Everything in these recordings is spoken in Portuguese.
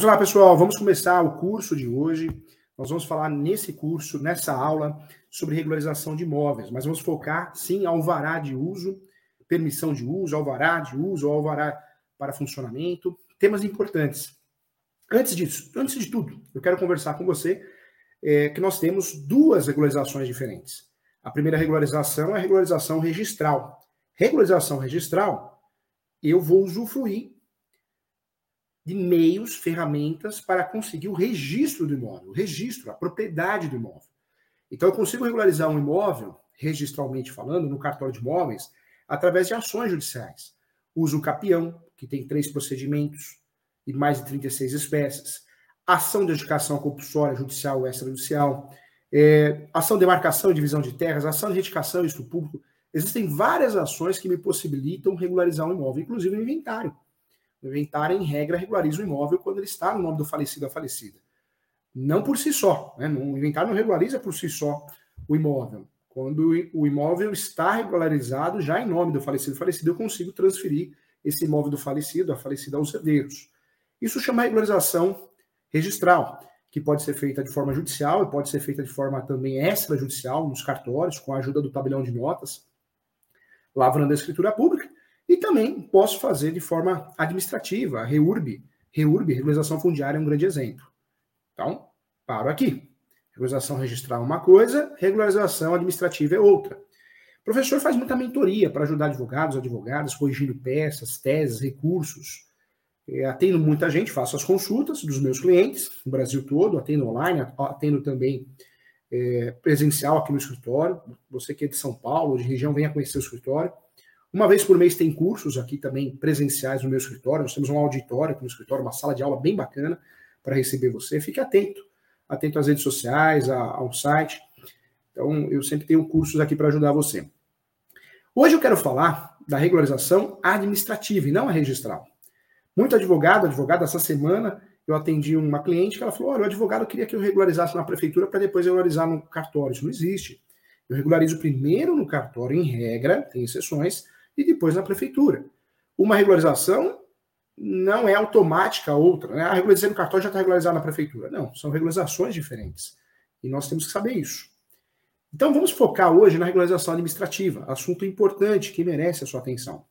Vamos lá, pessoal, vamos começar o curso de hoje. Nós vamos falar nesse curso, nessa aula, sobre regularização de imóveis, mas vamos focar, sim, alvará de uso, permissão de uso, alvará de uso, alvará para funcionamento, temas importantes. Antes disso, antes de tudo, eu quero conversar com você é, que nós temos duas regularizações diferentes. A primeira regularização é a regularização registral. Regularização registral, eu vou usufruir de meios, ferramentas para conseguir o registro do imóvel, o registro, a propriedade do imóvel. Então, eu consigo regularizar um imóvel, registralmente falando, no cartório de imóveis, através de ações judiciais. Uso capião, que tem três procedimentos e mais de 36 espécies. Ação de educação compulsória judicial ou extrajudicial. É, ação de demarcação e divisão de terras, ação de retificação e estudo público. Existem várias ações que me possibilitam regularizar um imóvel, inclusive o inventário. O inventário, em regra, regulariza o imóvel quando ele está no nome do falecido ou falecida. Não por si só. Né? O inventário não regulariza por si só o imóvel. Quando o imóvel está regularizado, já em nome do falecido falecido, eu consigo transferir esse imóvel do falecido, a falecida, aos herdeiros. Isso chama regularização registral, que pode ser feita de forma judicial e pode ser feita de forma também extrajudicial, nos cartórios, com a ajuda do tabelião de notas, lavrando a escritura pública, e também posso fazer de forma administrativa, REURB. REURB, regularização fundiária, é um grande exemplo. Então, paro aqui. Regularização registral é uma coisa, regularização administrativa é outra. O professor faz muita mentoria para ajudar advogados, advogadas, corrigindo peças, teses, recursos. Atendo muita gente, faço as consultas dos meus clientes, no Brasil todo, atendo online, atendo também é, presencial aqui no escritório. Você que é de São Paulo, de região, venha conhecer o escritório. Uma vez por mês tem cursos aqui também presenciais no meu escritório. Nós temos um auditório aqui no escritório, uma sala de aula bem bacana para receber você. Fique atento, atento às redes sociais, ao site. Então, eu sempre tenho cursos aqui para ajudar você. Hoje eu quero falar da regularização administrativa e não a registral. Muito advogado, advogada, essa semana eu atendi uma cliente que ela falou: olha, o advogado queria que eu regularizasse na prefeitura para depois regularizar no cartório. Isso não existe. Eu regularizo primeiro no cartório, em regra, tem exceções, e depois na prefeitura. Uma regularização não é automática a outra. Né? A regularização no cartório já está regularizada na prefeitura. Não, são regularizações diferentes. E nós temos que saber isso. Então vamos focar hoje na regularização administrativa, assunto importante que merece a sua atenção.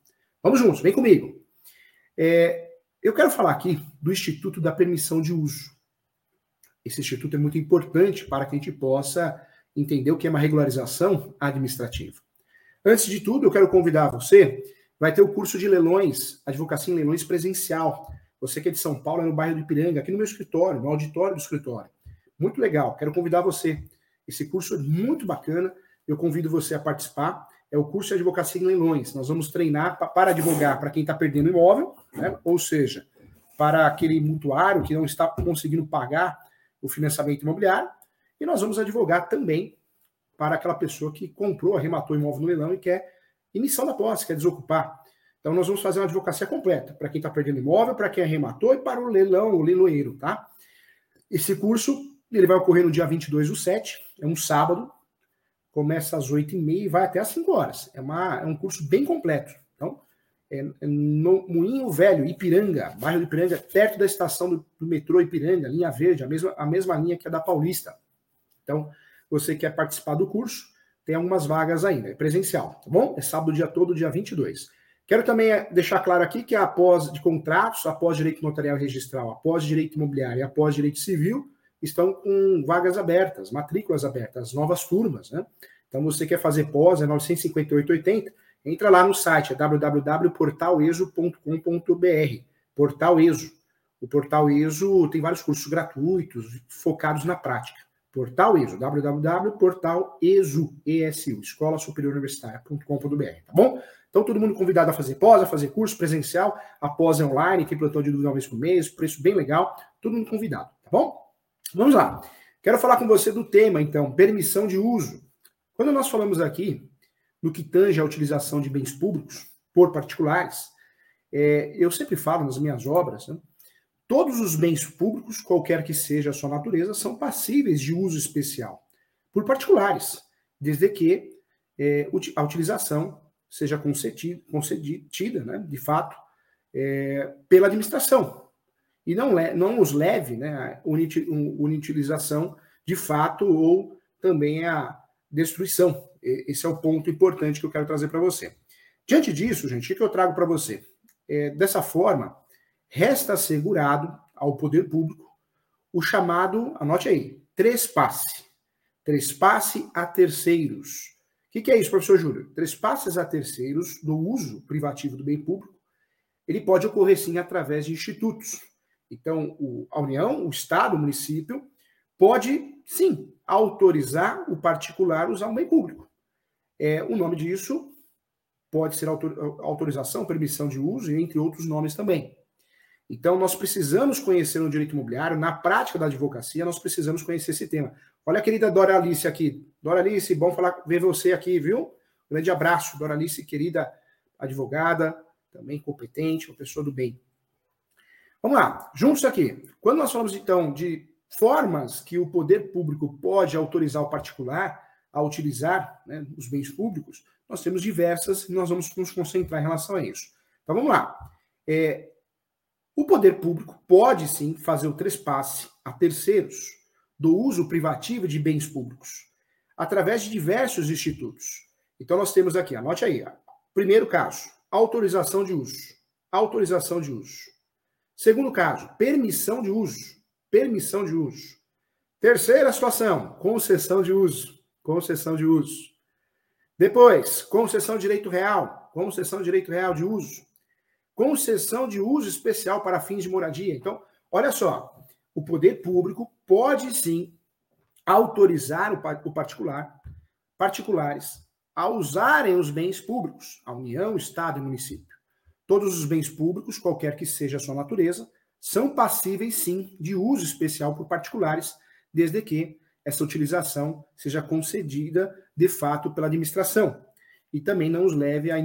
Vamos juntos, vem comigo. É, eu quero falar aqui do Instituto da Permissão de Uso. Esse instituto é muito importante para que a gente possa entender o que é uma regularização administrativa. Antes de tudo, eu quero convidar você, vai ter o curso de leilões, advocacia em leilões presencial. Você que é de São Paulo, é no bairro do Ipiranga, aqui no meu escritório, no auditório do escritório. Muito legal, quero convidar você. Esse curso é muito bacana, eu convido você a participar. É o curso de advocacia em leilões. Nós vamos treinar para advogar para quem está perdendo imóvel, né? ou seja, para aquele mutuário que não está conseguindo pagar o financiamento imobiliário, e nós vamos advogar também para aquela pessoa que comprou, arrematou o imóvel no leilão e quer emissão da posse, quer desocupar. Então, nós vamos fazer uma advocacia completa para quem está perdendo imóvel, para quem arrematou e para o leilão, o leiloeiro, tá? Esse curso ele vai ocorrer no dia 22 do 7, é um sábado, começa às 8h30 e vai até às 5 horas. É, uma, é um curso bem completo. Então, é, é no Moinho Velho, Ipiranga, bairro de Ipiranga, perto da estação do, do metrô Ipiranga, linha verde, a mesma, a mesma linha que a da Paulista. Então, você quer participar do curso, tem algumas vagas ainda, é presencial, tá bom? É sábado dia todo, dia 22. Quero também eh, deixar claro aqui que após de contratos, após direito notarial registral, após direito imobiliário e após direito civil, estão com vagas abertas, matrículas abertas, novas turmas, né? Então, você quer fazer pós, é 958,80, entra lá no site, é www.portaleso.com.br, Portal ESO. O Portal ESO tem vários cursos gratuitos, focados na prática. Portal ESU, www.portalesu, ESU, Escola Superior Universitária.com.br, tá bom? Então, todo mundo convidado a fazer pós, a fazer curso presencial, a pós é online, tem plantão de dúvida uma vez por mês, preço bem legal, todo mundo convidado, tá bom? Vamos lá. Quero falar com você do tema, então, permissão de uso. Quando nós falamos aqui no que tange a utilização de bens públicos por particulares, é, eu sempre falo nas minhas obras, né, Todos os bens públicos, qualquer que seja a sua natureza, são passíveis de uso especial por particulares, desde que é, a utilização seja concedida, concedida né, de fato, é, pela administração. e não, não os leve né, à inutilização de fato ou também à destruição. Esse é o ponto importante que eu quero trazer para você. Diante disso, gente, o que eu trago para você? É, dessa forma, resta assegurado ao poder público o chamado, anote aí, trespasse. Trespasse a terceiros. O que, que, é isso, professor Júlio? Trespasses a terceiros do uso privativo do bem público, ele pode ocorrer sim através de institutos. Então, o, a União, o Estado, o município, pode sim autorizar o particular usar um bem público. É, o nome disso pode ser autorização, permissão de uso, entre outros nomes também. Então, nós precisamos conhecer o direito imobiliário, na prática da advocacia, nós precisamos conhecer esse tema. Olha a querida Dora Alice aqui. Dora Alice, bom falar, ver você aqui, viu? Grande abraço, Dora Alice, querida advogada, também competente, uma pessoa do bem. Vamos lá, juntos aqui. Quando nós falamos, então, de formas que o poder público pode autorizar o particular a utilizar né, os bens públicos, nós temos diversas e nós vamos nos concentrar em relação a isso. Então vamos lá. É, o poder público pode sim fazer o trespasse a terceiros do uso privativo de bens públicos através de diversos institutos. Então nós temos aqui, anote aí, primeiro caso, autorização de uso. Autorização de uso. Segundo caso, permissão de uso. Permissão de uso. Terceira situação, concessão de uso. Concessão de uso. Depois, concessão de direito real, concessão de direito real de uso, concessão de uso especial para fins de moradia. Então, olha só, o poder público pode sim autorizar o particular, particulares a usarem os bens públicos, a União, Estado e município. Todos os bens públicos, qualquer que seja a sua natureza, são passíveis sim de uso especial por particulares, desde que essa utilização seja concedida de fato pela administração e também não os leve à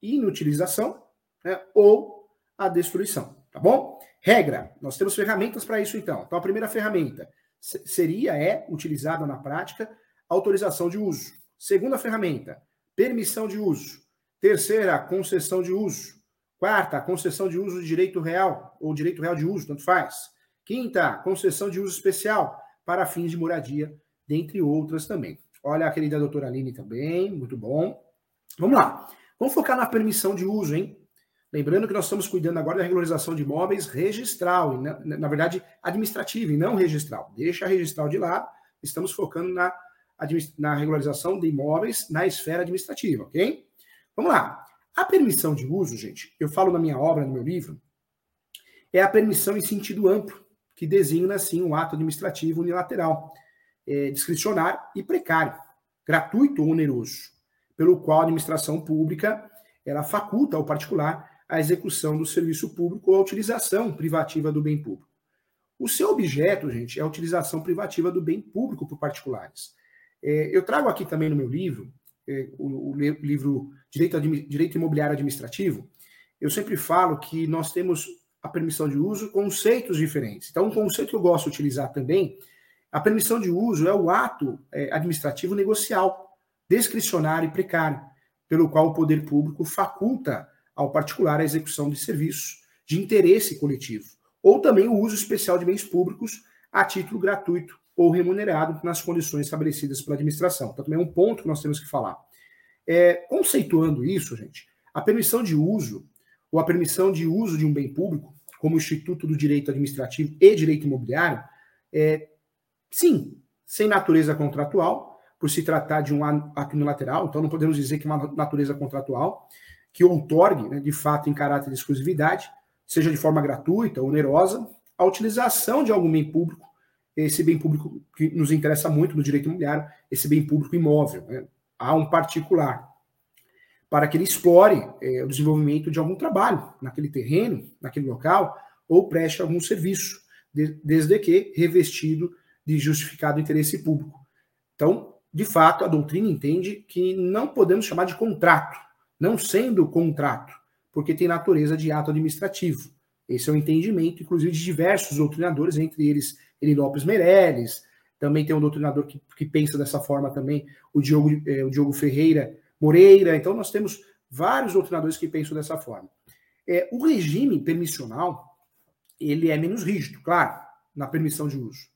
inutilização né, ou à destruição, tá bom? Regra, nós temos ferramentas para isso então. Então a primeira ferramenta seria, é utilizada na prática, autorização de uso. Segunda ferramenta, permissão de uso. Terceira, concessão de uso. Quarta, concessão de uso de direito real ou direito real de uso, tanto faz. Quinta, concessão de uso especial para fins de moradia, dentre outras também. Olha a querida doutora Aline também, muito bom. Vamos lá. Vamos focar na permissão de uso, hein? Lembrando que nós estamos cuidando agora da regularização de imóveis registral, na, na verdade, administrativa e não registral. Deixa a registral de lado, estamos focando na, na regularização de imóveis na esfera administrativa, ok? Vamos lá. A permissão de uso, gente, eu falo na minha obra, no meu livro, é a permissão em sentido amplo que designa, assim, um ato administrativo unilateral, é, discricionário e precário, gratuito ou oneroso, pelo qual a administração pública ela faculta ao particular a execução do serviço público ou a utilização privativa do bem público. O seu objeto, gente, é a utilização privativa do bem público por particulares. É, eu trago aqui também no meu livro, é, o, o, livro Direito, Direito Imobiliário Administrativo, eu sempre falo que nós temos a permissão de uso conceitos diferentes. Então, um conceito que eu gosto de utilizar também, a permissão de uso é o ato é, administrativo negocial, discricionário e precário, pelo qual o poder público faculta ao particular a execução de serviços de interesse coletivo, ou também o uso especial de bens públicos a título gratuito ou remunerado nas condições estabelecidas pela administração. Então, também é um ponto que nós temos que falar. É, conceituando isso, gente, a permissão de uso ou a permissão de uso de um bem público, como Instituto do Direito Administrativo e Direito Imobiliário, é, sim, sem natureza contratual, por se tratar de um ato unilateral, então não podemos dizer que é uma natureza contratual, que outorgue, né, de fato, em caráter de exclusividade, seja de forma gratuita ou onerosa, a utilização de algum bem público, esse bem público que nos interessa muito no direito imobiliário, esse bem público imóvel, né, a um particular para que ele explore é, o desenvolvimento de algum trabalho naquele terreno, naquele local, ou preste algum serviço, de, desde que revestido de justificado interesse público. Então, de fato, a doutrina entende que não podemos chamar de contrato, não sendo contrato, porque tem natureza de ato administrativo. Esse é o entendimento, inclusive, de diversos doutrinadores, entre eles Eli Lopes Meirelles, também tem um doutrinador que, que pensa dessa forma também, o Diogo, eh, o Diogo Ferreira, Moreira. Então, nós temos vários doutrinadores que pensam dessa forma. É, o regime permissional ele é menos rígido, claro, na permissão de uso.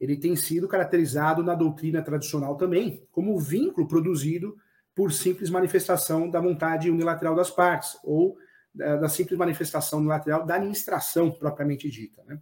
Ele tem sido caracterizado na doutrina tradicional também como vínculo produzido por simples manifestação da vontade unilateral das partes, ou da, da simples manifestação unilateral da administração propriamente dita. Né?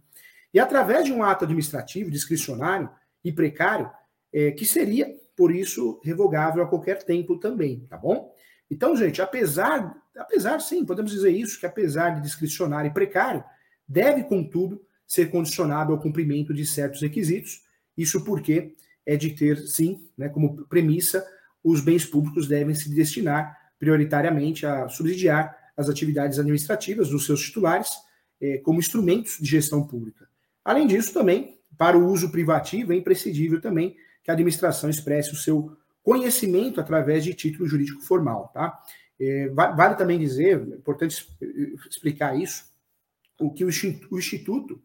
E através de um ato administrativo discricionário e precário, é, que seria, por isso, revogável a qualquer tempo também, tá bom? Então, gente, apesar, apesar sim, podemos dizer isso, que apesar de discricionário e precário, deve, contudo, ser condicionado ao cumprimento de certos requisitos, isso porque é de ter, sim, né, como premissa, os bens públicos devem se destinar prioritariamente a subsidiar as atividades administrativas dos seus titulares eh, como instrumentos de gestão pública. Além disso, também, para o uso privativo, é imprescindível também que a administração expresse o seu conhecimento através de título jurídico formal. Tá? É, vale também dizer, é importante explicar isso, o que o Instituto,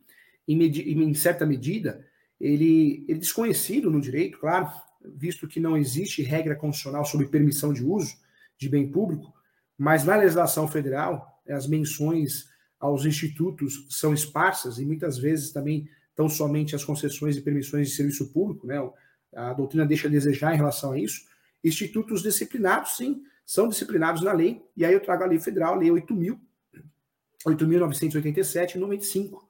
em, em certa medida, ele, ele é desconhecido no direito, claro, visto que não existe regra constitucional sobre permissão de uso de bem público, mas na legislação federal, as menções aos institutos são esparsas e muitas vezes também tão somente as concessões e permissões de serviço público, né? A doutrina deixa a desejar em relação a isso. Institutos disciplinados, sim, são disciplinados na lei, e aí eu trago a lei federal, a lei 8.000, 8.987 e 95,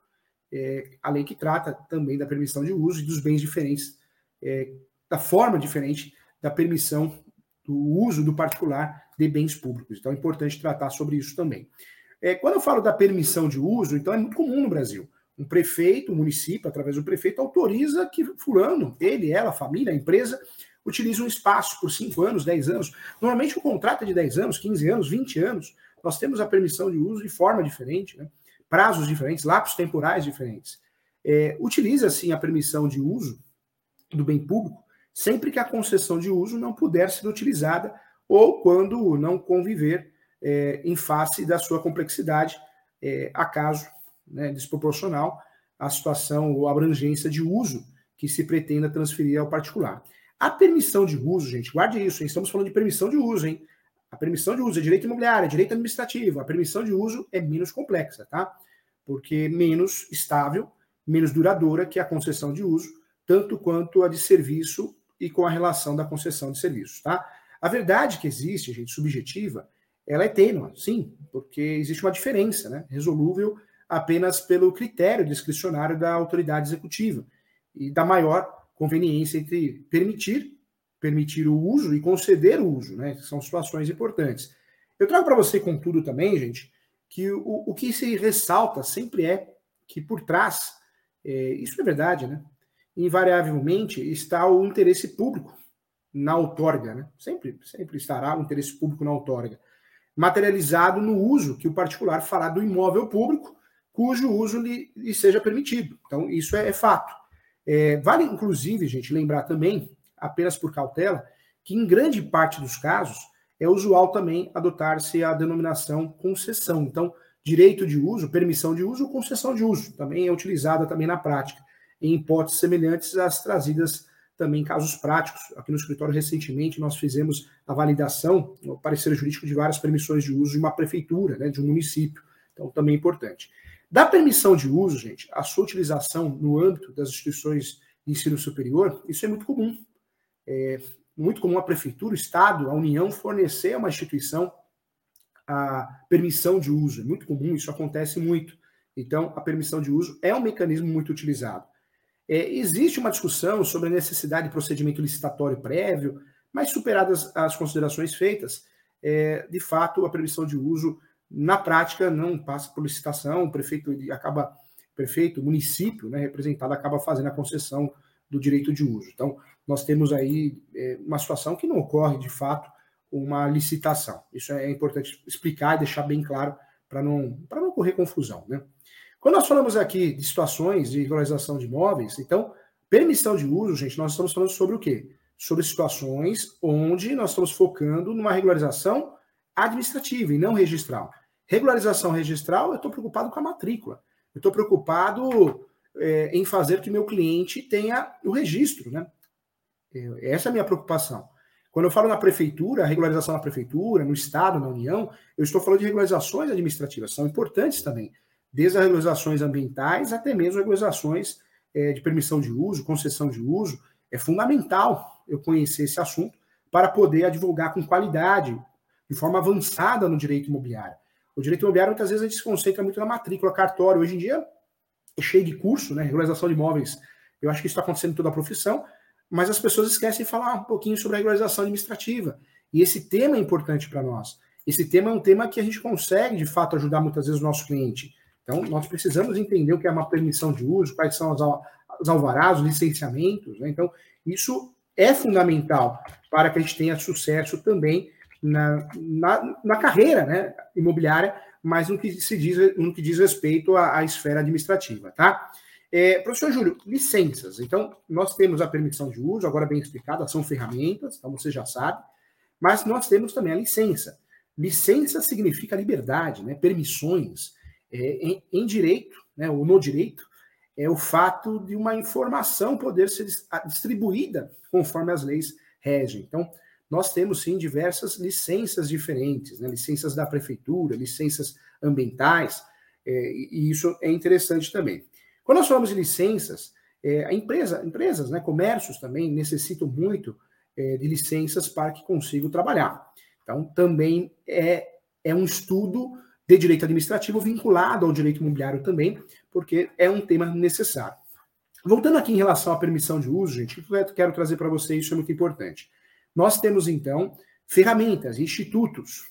é, a lei que trata também da permissão de uso e dos bens diferentes, é, da forma diferente da permissão do uso do particular de bens públicos. Então é importante tratar sobre isso também. É, quando eu falo da permissão de uso, então é muito comum no Brasil. Um prefeito, um município, através do prefeito, autoriza que fulano, ele, ela, a família, a empresa, utilize um espaço por 5 anos, 10 anos. Normalmente o contrato é de 10 anos, 15 anos, 20 anos. Nós temos a permissão de uso de forma diferente, né? prazos diferentes, lapsos temporais diferentes. É, utiliza, assim, a permissão de uso do bem público sempre que a concessão de uso não puder ser utilizada ou quando não conviver é, em face da sua complexidade, é, acaso né, desproporcional à situação ou abrangência de uso que se pretenda transferir ao particular. A permissão de uso, gente, guarde isso, hein? estamos falando de permissão de uso, hein? A permissão de uso é direito imobiliário, é direito administrativo. A permissão de uso é menos complexa, tá? Porque menos estável, menos duradoura que a concessão de uso, tanto quanto a de serviço e com a relação da concessão de serviços, tá? A verdade que existe, gente, subjetiva, ela é tênua, sim, porque existe uma diferença, né? Resolúvel apenas pelo critério discricionário da autoridade executiva e da maior conveniência entre permitir permitir o uso e conceder o uso, né? São situações importantes. Eu trago para você, contudo, também, gente, que o, o que se ressalta sempre é que por trás, é, isso é verdade, né? Invariavelmente está o interesse público na outorga, né? Sempre, sempre estará o interesse público na outorga, materializado no uso que o particular fará do imóvel público, cujo uso lhe, lhe seja permitido. Então, isso é, é fato. É, vale, inclusive, gente, lembrar também apenas por cautela, que em grande parte dos casos é usual também adotar-se a denominação concessão. Então, direito de uso, permissão de uso, concessão de uso, também é utilizada também na prática, em hipóteses semelhantes às trazidas também em casos práticos. Aqui no escritório, recentemente, nós fizemos a validação, o parecer jurídico de várias permissões de uso de uma prefeitura, né, de um município. Então, também é importante. Da permissão de uso, gente, a sua utilização no âmbito das instituições de ensino superior, isso é muito comum é muito comum a prefeitura, o Estado, a União fornecer a uma instituição a permissão de uso. É muito comum, isso acontece muito. Então, a permissão de uso é um mecanismo muito utilizado. É, existe uma discussão sobre a necessidade de procedimento licitatório prévio, mas superadas as considerações feitas, é, de fato, a permissão de uso, na prática, não passa por licitação, o prefeito acaba, prefeito, município, né, representado, acaba fazendo a concessão do direito de uso. Então, nós temos aí é, uma situação que não ocorre, de fato, uma licitação. Isso é importante explicar e deixar bem claro para não, não ocorrer confusão. Né? Quando nós falamos aqui de situações de regularização de imóveis, então, permissão de uso, gente, nós estamos falando sobre o quê? Sobre situações onde nós estamos focando numa regularização administrativa e não registral. Regularização registral, eu estou preocupado com a matrícula. Eu estou preocupado é, em fazer que meu cliente tenha o registro, né? É, essa é a minha preocupação. Quando eu falo na prefeitura, regularização na prefeitura, no Estado, na União, eu estou falando de regularizações administrativas, são importantes também. Desde as regularizações ambientais até mesmo regularizações é, de permissão de uso, concessão de uso. É fundamental eu conhecer esse assunto para poder advogar com qualidade, de forma avançada no direito imobiliário. O direito imobiliário, muitas vezes, a gente se concentra muito na matrícula, cartório. Hoje em dia, é cheio de curso, né? Regularização de imóveis. Eu acho que isso está acontecendo em toda a profissão, mas as pessoas esquecem de falar um pouquinho sobre a regularização administrativa. E esse tema é importante para nós. Esse tema é um tema que a gente consegue, de fato, ajudar muitas vezes o nosso cliente. Então, nós precisamos entender o que é uma permissão de uso, quais são os alvarás, os licenciamentos. Né? Então, isso é fundamental para que a gente tenha sucesso também na, na, na carreira né, imobiliária, mas no que, se diz, no que diz respeito à, à esfera administrativa. Tá? É, professor Júlio, licenças. Então, nós temos a permissão de uso, agora bem explicada, são ferramentas, então você já sabe, mas nós temos também a licença. Licença significa liberdade, né, permissões. É, em, em, direito, né, ou no direito, é o fato de uma informação poder ser distribuída conforme as leis regem. Então, nós temos sim diversas licenças diferentes, né, licenças da prefeitura, licenças ambientais, é, e isso é interessante também. Quando nós falamos de licenças, é, a empresa, empresas, né, comércios também necessitam muito é, de licenças para que consigam trabalhar. Então, também é, é um estudo de direito administrativo vinculado ao direito imobiliário também, porque é um tema necessário. Voltando aqui em relação à permissão de uso, gente, o que eu quero trazer para vocês, isso é muito importante. Nós temos, então, ferramentas, institutos,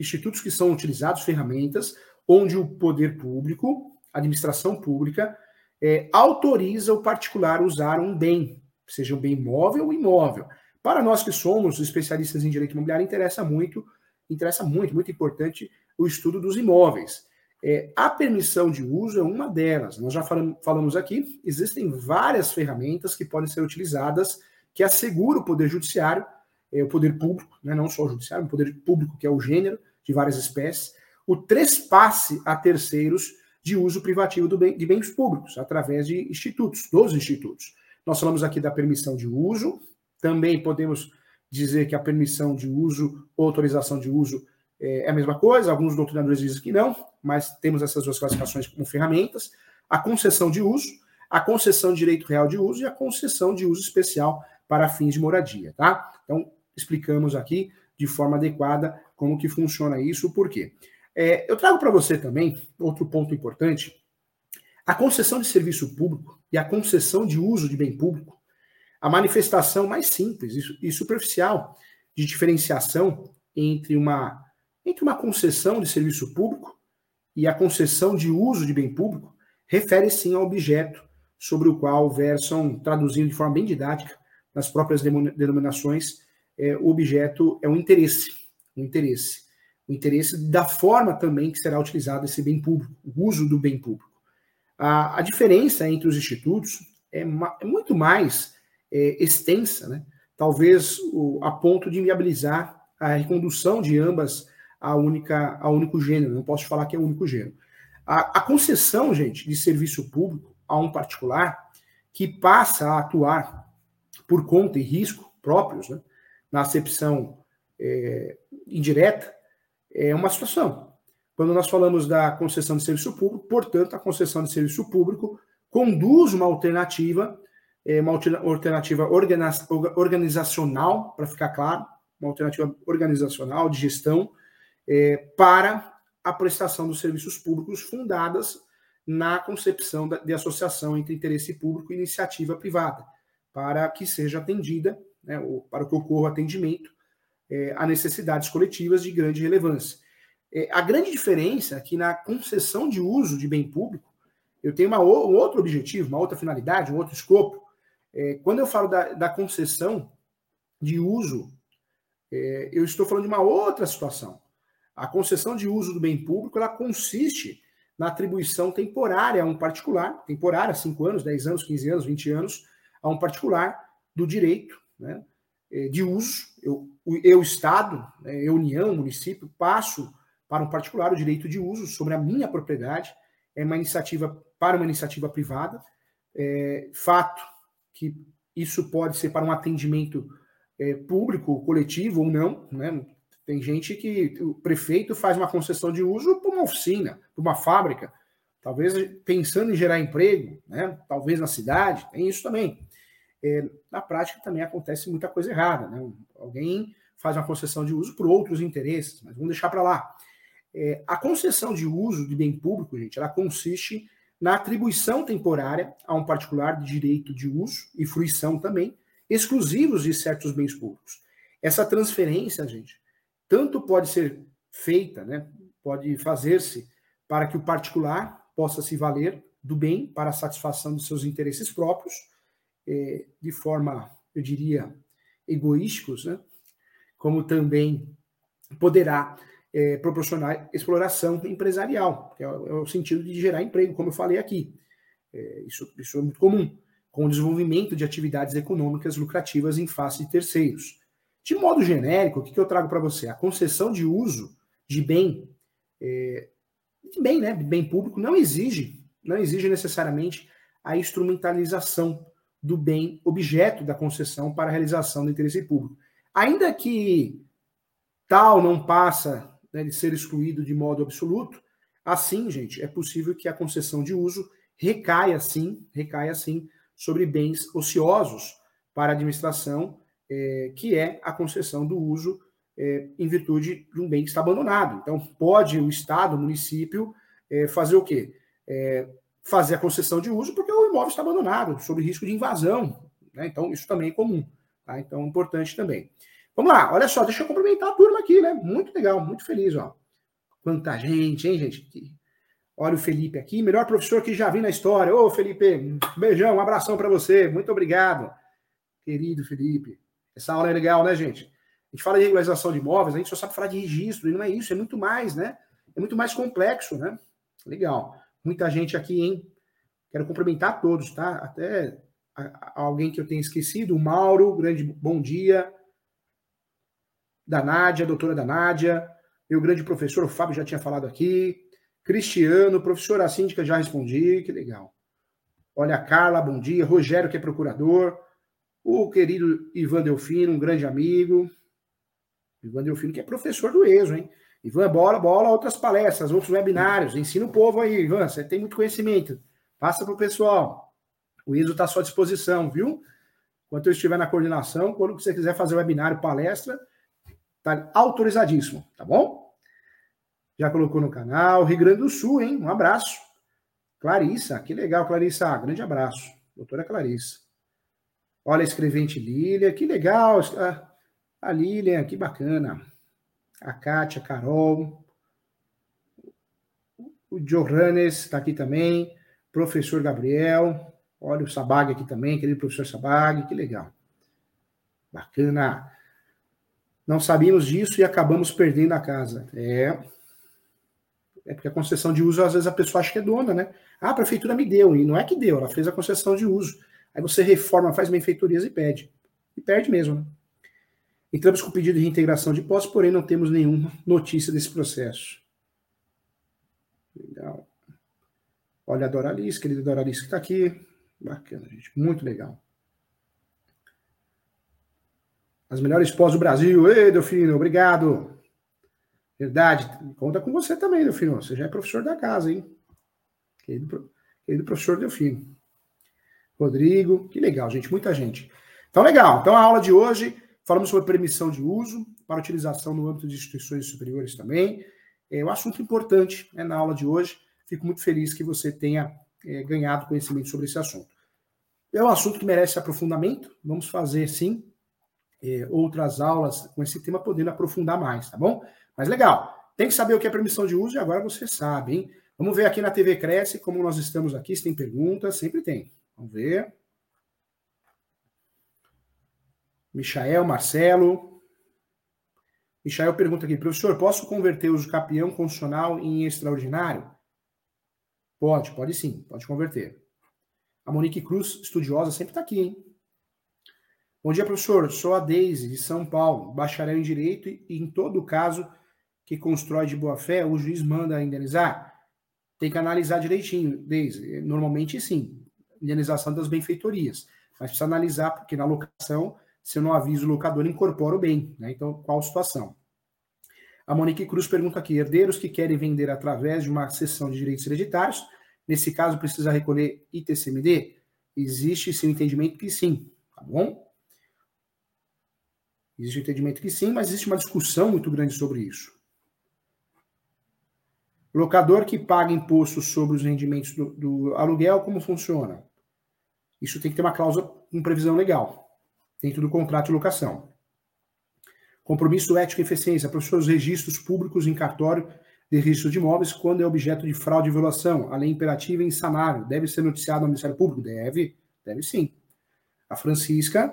institutos que são utilizados, ferramentas, onde o poder público, administração pública, é, autoriza o particular a usar um bem, seja um bem imóvel ou imóvel. Para nós que somos especialistas em direito imobiliário, interessa muito, interessa muito, muito importante o estudo dos imóveis. É, a permissão de uso é uma delas. Nós já falamos aqui, existem várias ferramentas que podem ser utilizadas que assegura o poder judiciário, é, o poder público, né, não só o judiciário, o poder público, que é o gênero de várias espécies, o trespasse a terceiros de uso privativo bem, de bens públicos, através de institutos, dos institutos. Nós falamos aqui da permissão de uso, também podemos dizer que a permissão de uso autorização de uso é a mesma coisa, alguns doutrinadores dizem que não, mas temos essas duas classificações como ferramentas. A concessão de uso, a concessão de direito real de uso e a concessão de uso especial para fins de moradia, tá? Então, explicamos aqui de forma adequada como que funciona isso, por quê? É, eu trago para você também outro ponto importante, a concessão de serviço público e a concessão de uso de bem público, a manifestação mais simples e superficial de diferenciação entre uma, entre uma concessão de serviço público e a concessão de uso de bem público refere sim ao objeto sobre o qual versam, traduzindo de forma bem didática, nas próprias denominações, é, o objeto é um interesse, um interesse. O interesse da forma também que será utilizado esse bem público, o uso do bem público. A, a diferença entre os institutos é, ma, é muito mais é, extensa, né? talvez o, a ponto de inviabilizar a recondução de ambas a única a único gênero. Não posso falar que é o único gênero. A, a concessão, gente, de serviço público a um particular que passa a atuar por conta e risco próprios, né, na acepção é, indireta, é uma situação. Quando nós falamos da concessão de serviço público, portanto, a concessão de serviço público conduz uma alternativa, é, uma alternativa organizacional, para ficar claro, uma alternativa organizacional de gestão é, para a prestação dos serviços públicos fundadas na concepção de associação entre interesse público e iniciativa privada para que seja atendida, né, ou para que ocorra atendimento é, a necessidades coletivas de grande relevância. É, a grande diferença é que na concessão de uso de bem público, eu tenho uma, um outro objetivo, uma outra finalidade, um outro escopo. É, quando eu falo da, da concessão de uso, é, eu estou falando de uma outra situação. A concessão de uso do bem público, ela consiste na atribuição temporária a um particular, temporária, 5 anos, 10 anos, 15 anos, 20 anos, a um particular do direito né, eh, de uso. Eu, eu Estado, né, eu, União, município, passo para um particular o direito de uso sobre a minha propriedade. É uma iniciativa para uma iniciativa privada. É, fato que isso pode ser para um atendimento é, público, coletivo ou não. Né? Tem gente que o prefeito faz uma concessão de uso para uma oficina, para uma fábrica. talvez pensando em gerar emprego, né? talvez na cidade, tem isso também. É, na prática também acontece muita coisa errada. Né? Alguém faz uma concessão de uso por outros interesses, mas vamos deixar para lá. É, a concessão de uso de bem público, gente, ela consiste na atribuição temporária a um particular de direito de uso e fruição também, exclusivos de certos bens públicos. Essa transferência, gente, tanto pode ser feita, né, pode fazer-se para que o particular possa se valer do bem para a satisfação dos seus interesses próprios, é, de forma, eu diria, egoísticos, né, como também poderá é, proporcionar exploração empresarial, que é, é, o sentido de gerar emprego, como eu falei aqui. É, isso, isso é muito comum, com o desenvolvimento de atividades econômicas lucrativas em face de terceiros. De modo genérico, o que, que eu trago para você? A concessão de uso de bem, é, de bem, né, bem público, não exige, não exige necessariamente a instrumentalização do bem objeto da concessão para a realização do interesse público. Ainda que tal não passa né, de ser excluído de modo absoluto, assim, gente, é possível que a concessão de uso recaia, sim, recaia, sim, sobre bens ociosos para a administração, é, que é a concessão do uso é, em virtude de um bem que está abandonado. Então, pode o Estado, o município, é, fazer o quê? É, fazer a concessão de uso porque o imóvel está abandonado, sob risco de invasão. Né? Então, isso também é comum. Tá? Então, importante também. Vamos lá, olha só, deixa eu cumprimentar a turma aqui, né? Muito legal, muito feliz, ó. Quanta gente, hein, gente? Olha o Felipe aqui, melhor professor que já vi na história. Ô, Felipe, beijão, um abração para você, muito obrigado. Querido Felipe. Essa aula é legal, né, gente? A gente fala de regularização de imóveis, a gente só sabe falar de registro, e não é isso, é muito mais, né? É muito mais complexo, né? Legal. Muita gente aqui, hein? Quero cumprimentar todos, tá? Até alguém que eu tenha esquecido, o Mauro, grande bom dia da Nádia, doutora da Nádia, meu grande professor, o Fábio já tinha falado aqui, Cristiano, professora síndica, já respondi, que legal. Olha, a Carla, bom dia, Rogério, que é procurador, o querido Ivan Delfino, um grande amigo, Ivan Delfino, que é professor do ESO, hein? Ivan, bola, bola, outras palestras, outros webinários, ensina o povo aí, Ivan, você tem muito conhecimento, passa para o pessoal. O ESO está à sua disposição, viu? Enquanto eu estiver na coordenação, quando você quiser fazer webinário, palestra, Tá autorizadíssimo, tá bom? Já colocou no canal. Rio Grande do Sul, hein? Um abraço. Clarissa, que legal, Clarissa. Grande abraço. Doutora Clarissa. Olha a escrevente Lília, que legal. A Lília, que bacana. A Kátia, a Carol. O Johannes está aqui também. Professor Gabriel. Olha o Sabag aqui também, querido professor Sabag, que legal. Bacana. Não sabíamos disso e acabamos perdendo a casa. É. É porque a concessão de uso, às vezes, a pessoa acha que é dona, né? Ah, a prefeitura me deu. E não é que deu, ela fez a concessão de uso. Aí você reforma, faz benfeitorias e pede. E perde mesmo, né? Entramos com pedido de reintegração de posse, porém não temos nenhuma notícia desse processo. Legal. Olha a Doralice, querida Doralice que está aqui. Bacana, gente. Muito legal. As melhores pós do Brasil. Ei, Delfino, obrigado. Verdade. Conta com você também, Delfino. Você já é professor da casa, hein? Querido, querido professor Delfino. Rodrigo. Que legal, gente. Muita gente. Então, legal. Então, a aula de hoje, falamos sobre permissão de uso para utilização no âmbito de instituições superiores também. É um assunto importante né, na aula de hoje. Fico muito feliz que você tenha é, ganhado conhecimento sobre esse assunto. É um assunto que merece aprofundamento. Vamos fazer, sim, é, outras aulas com esse tema, podendo aprofundar mais, tá bom? Mas legal, tem que saber o que é permissão de uso e agora você sabe, hein? Vamos ver aqui na TV Cresce como nós estamos aqui, se tem perguntas, sempre tem. Vamos ver. Michael, Marcelo. Michael pergunta aqui, professor, posso converter o uso capião constitucional em extraordinário? Pode, pode sim, pode converter. A Monique Cruz, estudiosa, sempre está aqui, hein? Bom dia, professor. Sou a Deise, de São Paulo, bacharel em Direito e, em todo caso que constrói de boa fé, o juiz manda indenizar? Tem que analisar direitinho, Deise. Normalmente, sim. Indenização das benfeitorias. Mas precisa analisar, porque na locação, se eu não aviso o locador, incorpora o bem. Né? Então, qual a situação? A Monique Cruz pergunta aqui: herdeiros que querem vender através de uma cessão de direitos hereditários Nesse caso, precisa recolher ITCMD? Existe o entendimento que sim, tá bom? Existe o entendimento que sim, mas existe uma discussão muito grande sobre isso. Locador que paga imposto sobre os rendimentos do, do aluguel, como funciona? Isso tem que ter uma cláusula com previsão legal, dentro do contrato de locação. Compromisso ético e eficiência, professor, os registros públicos em cartório de registro de imóveis quando é objeto de fraude e violação. A lei imperativa e insanável. Deve ser noticiado ao Ministério Público? Deve, deve sim. A Francisca.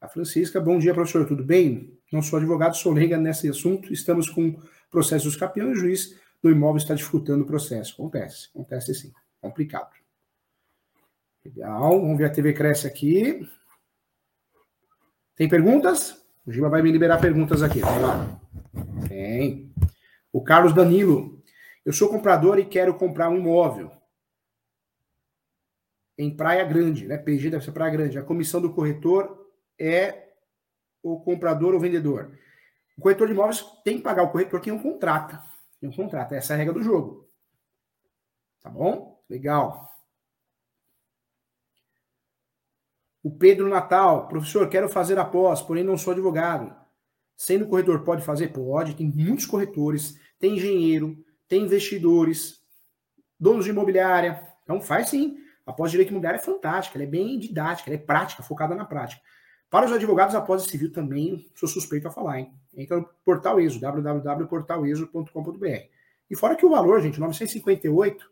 A Francisca, bom dia, professor, tudo bem? Não sou advogado, sou leiga nesse assunto. Estamos com processo dos campeões e o juiz do imóvel está dificultando o processo. Acontece, acontece sim. Complicado. Legal, vamos ver a TV cresce aqui. Tem perguntas? O Giba vai me liberar perguntas aqui. Vamos lá. Tem. O Carlos Danilo. Eu sou comprador e quero comprar um imóvel. Em Praia Grande, né? PG deve ser Praia Grande. A comissão do corretor é o comprador ou vendedor. O corretor de imóveis tem que pagar o corretor quem o contrata. Quem o contrata. Essa é a regra do jogo. Tá bom? Legal. O Pedro Natal, professor, quero fazer a pós, porém não sou advogado. Sendo corretor, pode fazer? Pode. Tem muitos corretores, tem engenheiro, tem investidores, donos de imobiliária. Então faz sim. A pós-direito imobiliário é fantástica, ela é bem didática, ela é prática, focada na prática. Para os advogados, a pós civil também sou suspeito a falar, hein? Entra no portal ESO, www.portaleso.com.br. E fora que o valor, gente, 958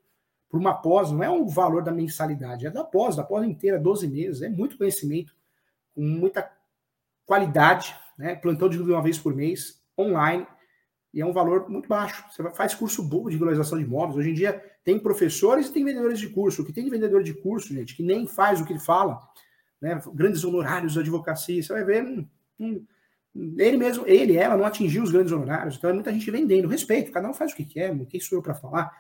por uma pós, não é o valor da mensalidade, é da pós, da pós inteira, 12 meses, é muito conhecimento, com muita qualidade, né? Plantão de uma vez por mês, online, e é um valor muito baixo. Você faz curso bobo de regularização de imóveis. Hoje em dia tem professores e tem vendedores de curso. O que tem de vendedor de curso, gente, que nem faz o que ele fala, né? Grandes honorários da advocacia, você vai ver. Hum, hum, ele mesmo, ele, ela, não atingiu os grandes honorários. Então é muita gente vendendo. Respeito, cada um faz o que quer, quem sou eu para falar,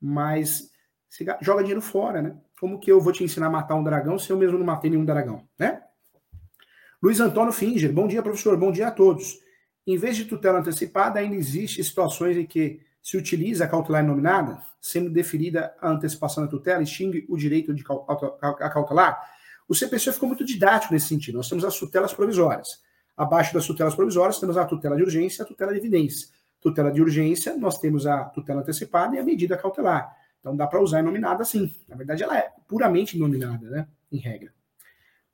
mas você joga dinheiro fora, né? Como que eu vou te ensinar a matar um dragão se eu mesmo não matei nenhum dragão, né? Luiz Antônio Finger, bom dia, professor, bom dia a todos. Em vez de tutela antecipada, ainda existe situações em que se utiliza a cautelar nominada, sendo deferida a antecipação da tutela, extingue o direito de cautelar. O CPC ficou muito didático nesse sentido. Nós temos as tutelas provisórias. Abaixo das tutelas provisórias, temos a tutela de urgência e a tutela de evidência. Tutela de urgência, nós temos a tutela antecipada e a medida cautelar. Então dá para usar nominada sim. Na verdade, ela é puramente nominada, né? Em regra.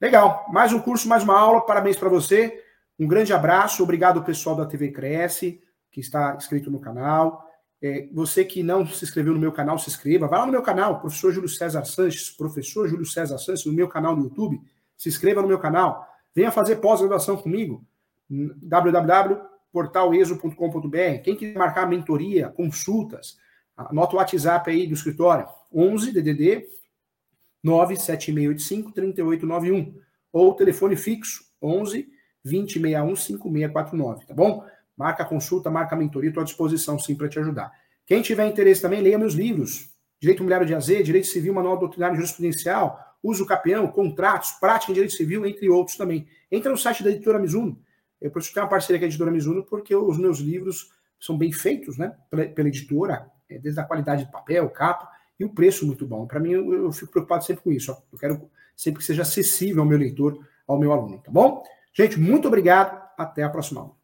Legal. Mais um curso, mais uma aula. Parabéns para você. Um grande abraço. Obrigado, pessoal da TV Cresce, que está inscrito no canal. É, você que não se inscreveu no meu canal, se inscreva. Vai lá no meu canal, professor Júlio César Sanches, professor Júlio César Sanches, no meu canal no YouTube. Se inscreva no meu canal. Venha fazer pós-graduação comigo. www.portaleso.com.br. Quem quiser marcar mentoria, consultas, Anota o WhatsApp aí do escritório, 11 DDD 97685 3891 ou telefone fixo 11 2061 5649, tá bom? Marca a consulta, marca a mentoria, estou à disposição sim para te ajudar. Quem tiver interesse também, leia meus livros. Direito Imobiliário de AZ, Direito Civil, Manual Doutrinário Jurisprudencial, Uso Capião, Contratos, Prática em Direito Civil, entre outros também. Entra no site da Editora Mizuno. Eu ter uma parceria com a Editora Mizuno porque os meus livros são bem feitos, né, pela, pela editora, desde a qualidade do papel, capa, e o preço muito bom. Para mim, eu, eu, fico preocupado sempre com isso. Eu quero sempre que seja acessível ao meu leitor, ao meu aluno, tá bom? Gente, muito obrigado. Até a próxima aula.